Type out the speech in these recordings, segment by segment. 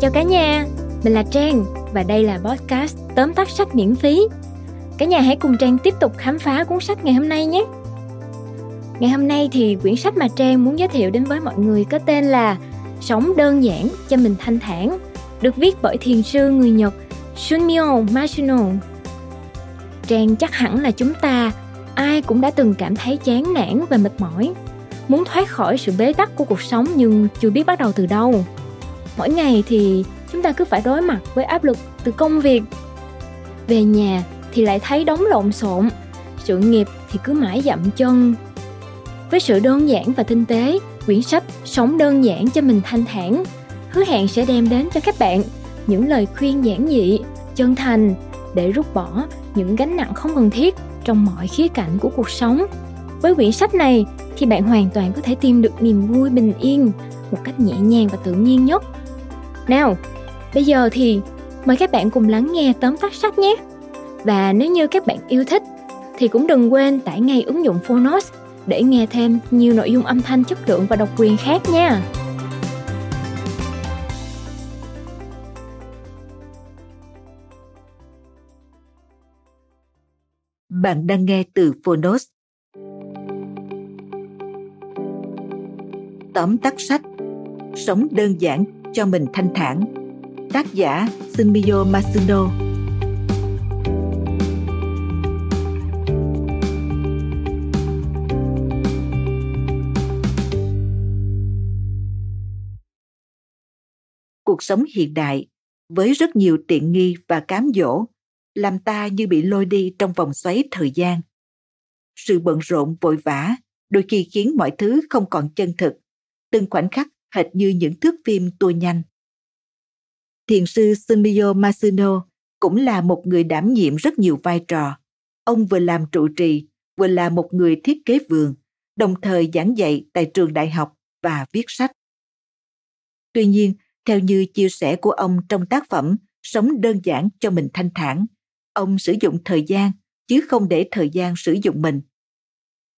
Chào cả nhà, mình là Trang và đây là podcast tóm tắt sách miễn phí. Cả nhà hãy cùng Trang tiếp tục khám phá cuốn sách ngày hôm nay nhé. Ngày hôm nay thì quyển sách mà Trang muốn giới thiệu đến với mọi người có tên là Sống đơn giản cho mình thanh thản, được viết bởi thiền sư người Nhật Sunmyo Masuno. Trang chắc hẳn là chúng ta ai cũng đã từng cảm thấy chán nản và mệt mỏi, muốn thoát khỏi sự bế tắc của cuộc sống nhưng chưa biết bắt đầu từ đâu. Mỗi ngày thì chúng ta cứ phải đối mặt với áp lực từ công việc. Về nhà thì lại thấy đóng lộn xộn, sự nghiệp thì cứ mãi dậm chân. Với sự đơn giản và tinh tế, quyển sách Sống đơn giản cho mình thanh thản hứa hẹn sẽ đem đến cho các bạn những lời khuyên giản dị, chân thành để rút bỏ những gánh nặng không cần thiết trong mọi khía cạnh của cuộc sống. Với quyển sách này thì bạn hoàn toàn có thể tìm được niềm vui bình yên một cách nhẹ nhàng và tự nhiên nhất. Nào, bây giờ thì mời các bạn cùng lắng nghe tóm tắt sách nhé. Và nếu như các bạn yêu thích thì cũng đừng quên tải ngay ứng dụng Phonos để nghe thêm nhiều nội dung âm thanh chất lượng và độc quyền khác nha. Bạn đang nghe từ Phonos. Tóm tắt sách Sống đơn giản cho mình thanh thản. Tác giả Sunmiyo Masuno. Cuộc sống hiện đại với rất nhiều tiện nghi và cám dỗ làm ta như bị lôi đi trong vòng xoáy thời gian. Sự bận rộn vội vã đôi khi khiến mọi thứ không còn chân thực, từng khoảnh khắc hệt như những thước phim tua nhanh. Thiền sư Sunmyo Masuno cũng là một người đảm nhiệm rất nhiều vai trò. Ông vừa làm trụ trì, vừa là một người thiết kế vườn, đồng thời giảng dạy tại trường đại học và viết sách. Tuy nhiên, theo như chia sẻ của ông trong tác phẩm Sống đơn giản cho mình thanh thản, ông sử dụng thời gian chứ không để thời gian sử dụng mình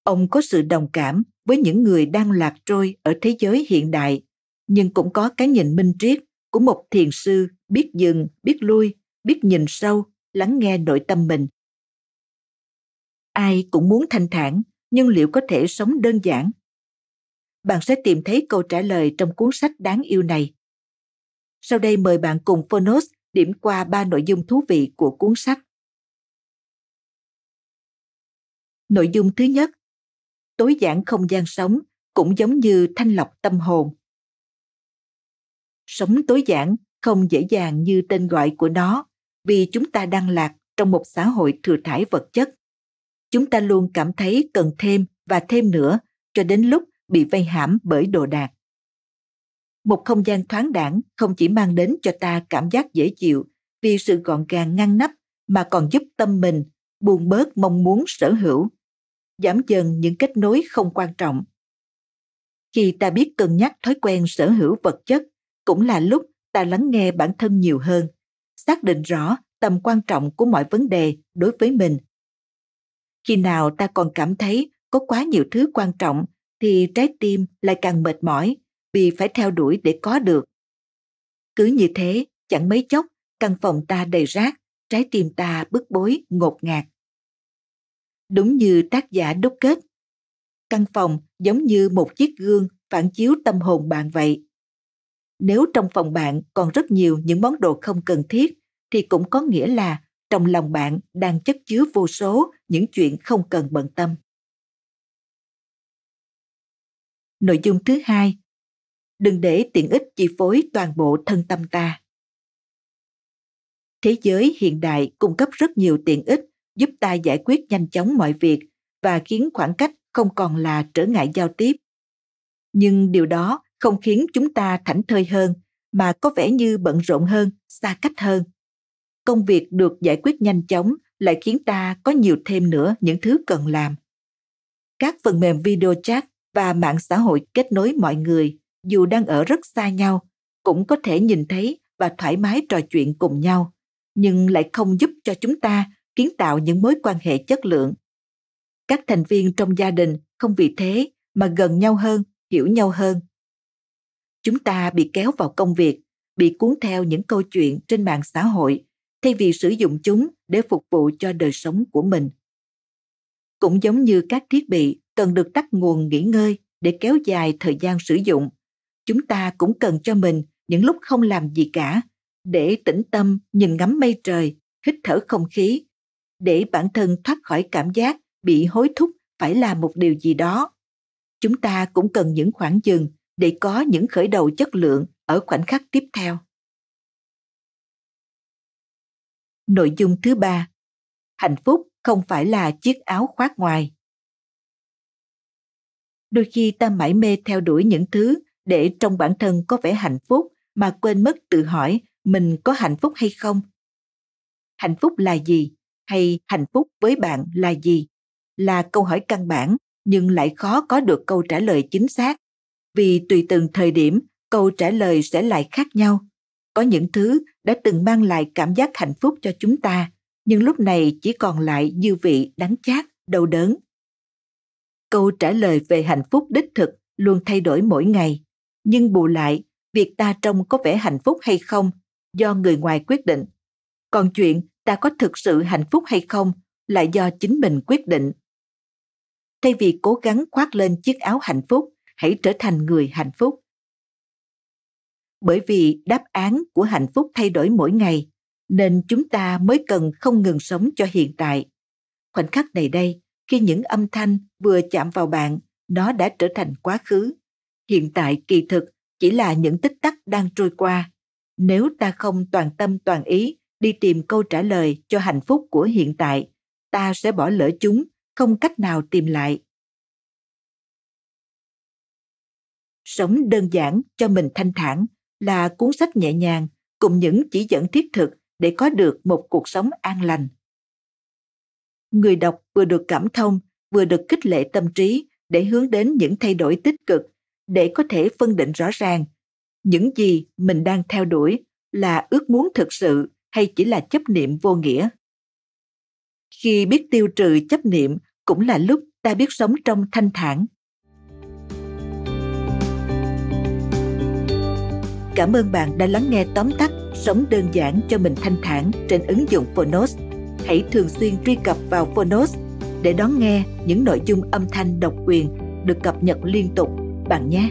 ông có sự đồng cảm với những người đang lạc trôi ở thế giới hiện đại. Nhưng cũng có cái nhìn minh triết của một thiền sư biết dừng biết lui biết nhìn sâu lắng nghe nội tâm mình. Ai cũng muốn thanh thản nhưng liệu có thể sống đơn giản? Bạn sẽ tìm thấy câu trả lời trong cuốn sách đáng yêu này. Sau đây mời bạn cùng phonos điểm qua ba nội dung thú vị của cuốn sách. Nội dung thứ nhất, tối giản không gian sống cũng giống như thanh lọc tâm hồn. Sống tối giản không dễ dàng như tên gọi của nó, vì chúng ta đang lạc trong một xã hội thừa thải vật chất. Chúng ta luôn cảm thấy cần thêm và thêm nữa cho đến lúc bị vây hãm bởi đồ đạc. Một không gian thoáng đẳng không chỉ mang đến cho ta cảm giác dễ chịu vì sự gọn gàng ngăn nắp mà còn giúp tâm mình buông bớt mong muốn sở hữu giảm dần những kết nối không quan trọng. Khi ta biết cân nhắc thói quen sở hữu vật chất, cũng là lúc ta lắng nghe bản thân nhiều hơn, xác định rõ tầm quan trọng của mọi vấn đề đối với mình. Khi nào ta còn cảm thấy có quá nhiều thứ quan trọng, thì trái tim lại càng mệt mỏi vì phải theo đuổi để có được. Cứ như thế, chẳng mấy chốc, căn phòng ta đầy rác, trái tim ta bức bối, ngột ngạt đúng như tác giả đúc kết. Căn phòng giống như một chiếc gương phản chiếu tâm hồn bạn vậy. Nếu trong phòng bạn còn rất nhiều những món đồ không cần thiết, thì cũng có nghĩa là trong lòng bạn đang chất chứa vô số những chuyện không cần bận tâm. Nội dung thứ hai. Đừng để tiện ích chi phối toàn bộ thân tâm ta. Thế giới hiện đại cung cấp rất nhiều tiện ích giúp ta giải quyết nhanh chóng mọi việc và khiến khoảng cách không còn là trở ngại giao tiếp. Nhưng điều đó không khiến chúng ta thảnh thơi hơn, mà có vẻ như bận rộn hơn, xa cách hơn. Công việc được giải quyết nhanh chóng lại khiến ta có nhiều thêm nữa những thứ cần làm. Các phần mềm video chat và mạng xã hội kết nối mọi người, dù đang ở rất xa nhau, cũng có thể nhìn thấy và thoải mái trò chuyện cùng nhau, nhưng lại không giúp cho chúng ta kiến tạo những mối quan hệ chất lượng. Các thành viên trong gia đình không vì thế mà gần nhau hơn, hiểu nhau hơn. Chúng ta bị kéo vào công việc, bị cuốn theo những câu chuyện trên mạng xã hội thay vì sử dụng chúng để phục vụ cho đời sống của mình. Cũng giống như các thiết bị cần được tắt nguồn nghỉ ngơi để kéo dài thời gian sử dụng, chúng ta cũng cần cho mình những lúc không làm gì cả để tĩnh tâm, nhìn ngắm mây trời, hít thở không khí để bản thân thoát khỏi cảm giác bị hối thúc phải làm một điều gì đó. Chúng ta cũng cần những khoảng dừng để có những khởi đầu chất lượng ở khoảnh khắc tiếp theo. Nội dung thứ ba, hạnh phúc không phải là chiếc áo khoác ngoài. Đôi khi ta mãi mê theo đuổi những thứ để trong bản thân có vẻ hạnh phúc mà quên mất tự hỏi mình có hạnh phúc hay không. Hạnh phúc là gì? Hay hạnh phúc với bạn là gì? Là câu hỏi căn bản, nhưng lại khó có được câu trả lời chính xác. Vì tùy từng thời điểm, câu trả lời sẽ lại khác nhau. Có những thứ đã từng mang lại cảm giác hạnh phúc cho chúng ta, nhưng lúc này chỉ còn lại dư vị đắng chát, đau đớn. Câu trả lời về hạnh phúc đích thực luôn thay đổi mỗi ngày. Nhưng bù lại, việc ta trông có vẻ hạnh phúc hay không do người ngoài quyết định. Còn chuyện ta có thực sự hạnh phúc hay không là do chính mình quyết định. Thay vì cố gắng khoác lên chiếc áo hạnh phúc, hãy trở thành người hạnh phúc. Bởi vì đáp án của hạnh phúc thay đổi mỗi ngày, nên chúng ta mới cần không ngừng sống cho hiện tại. Khoảnh khắc này đây, khi những âm thanh vừa chạm vào bạn, nó đã trở thành quá khứ. Hiện tại kỳ thực chỉ là những tích tắc đang trôi qua. Nếu ta không toàn tâm toàn ý đi tìm câu trả lời cho hạnh phúc của hiện tại. Ta sẽ bỏ lỡ chúng, không cách nào tìm lại. Sống đơn giản cho mình thanh thản là cuốn sách nhẹ nhàng cùng những chỉ dẫn thiết thực để có được một cuộc sống an lành. Người đọc vừa được cảm thông, vừa được khích lệ tâm trí để hướng đến những thay đổi tích cực để có thể phân định rõ ràng những gì mình đang theo đuổi là ước muốn thực sự hay chỉ là chấp niệm vô nghĩa? Khi biết tiêu trừ chấp niệm, cũng là lúc ta biết sống trong thanh thản. Cảm ơn bạn đã lắng nghe tóm tắt sống đơn giản cho mình thanh thản trên ứng dụng phonos. Hãy thường xuyên truy cập vào phonos để đón nghe những nội dung âm thanh độc quyền được cập nhật liên tục. Bạn nhé!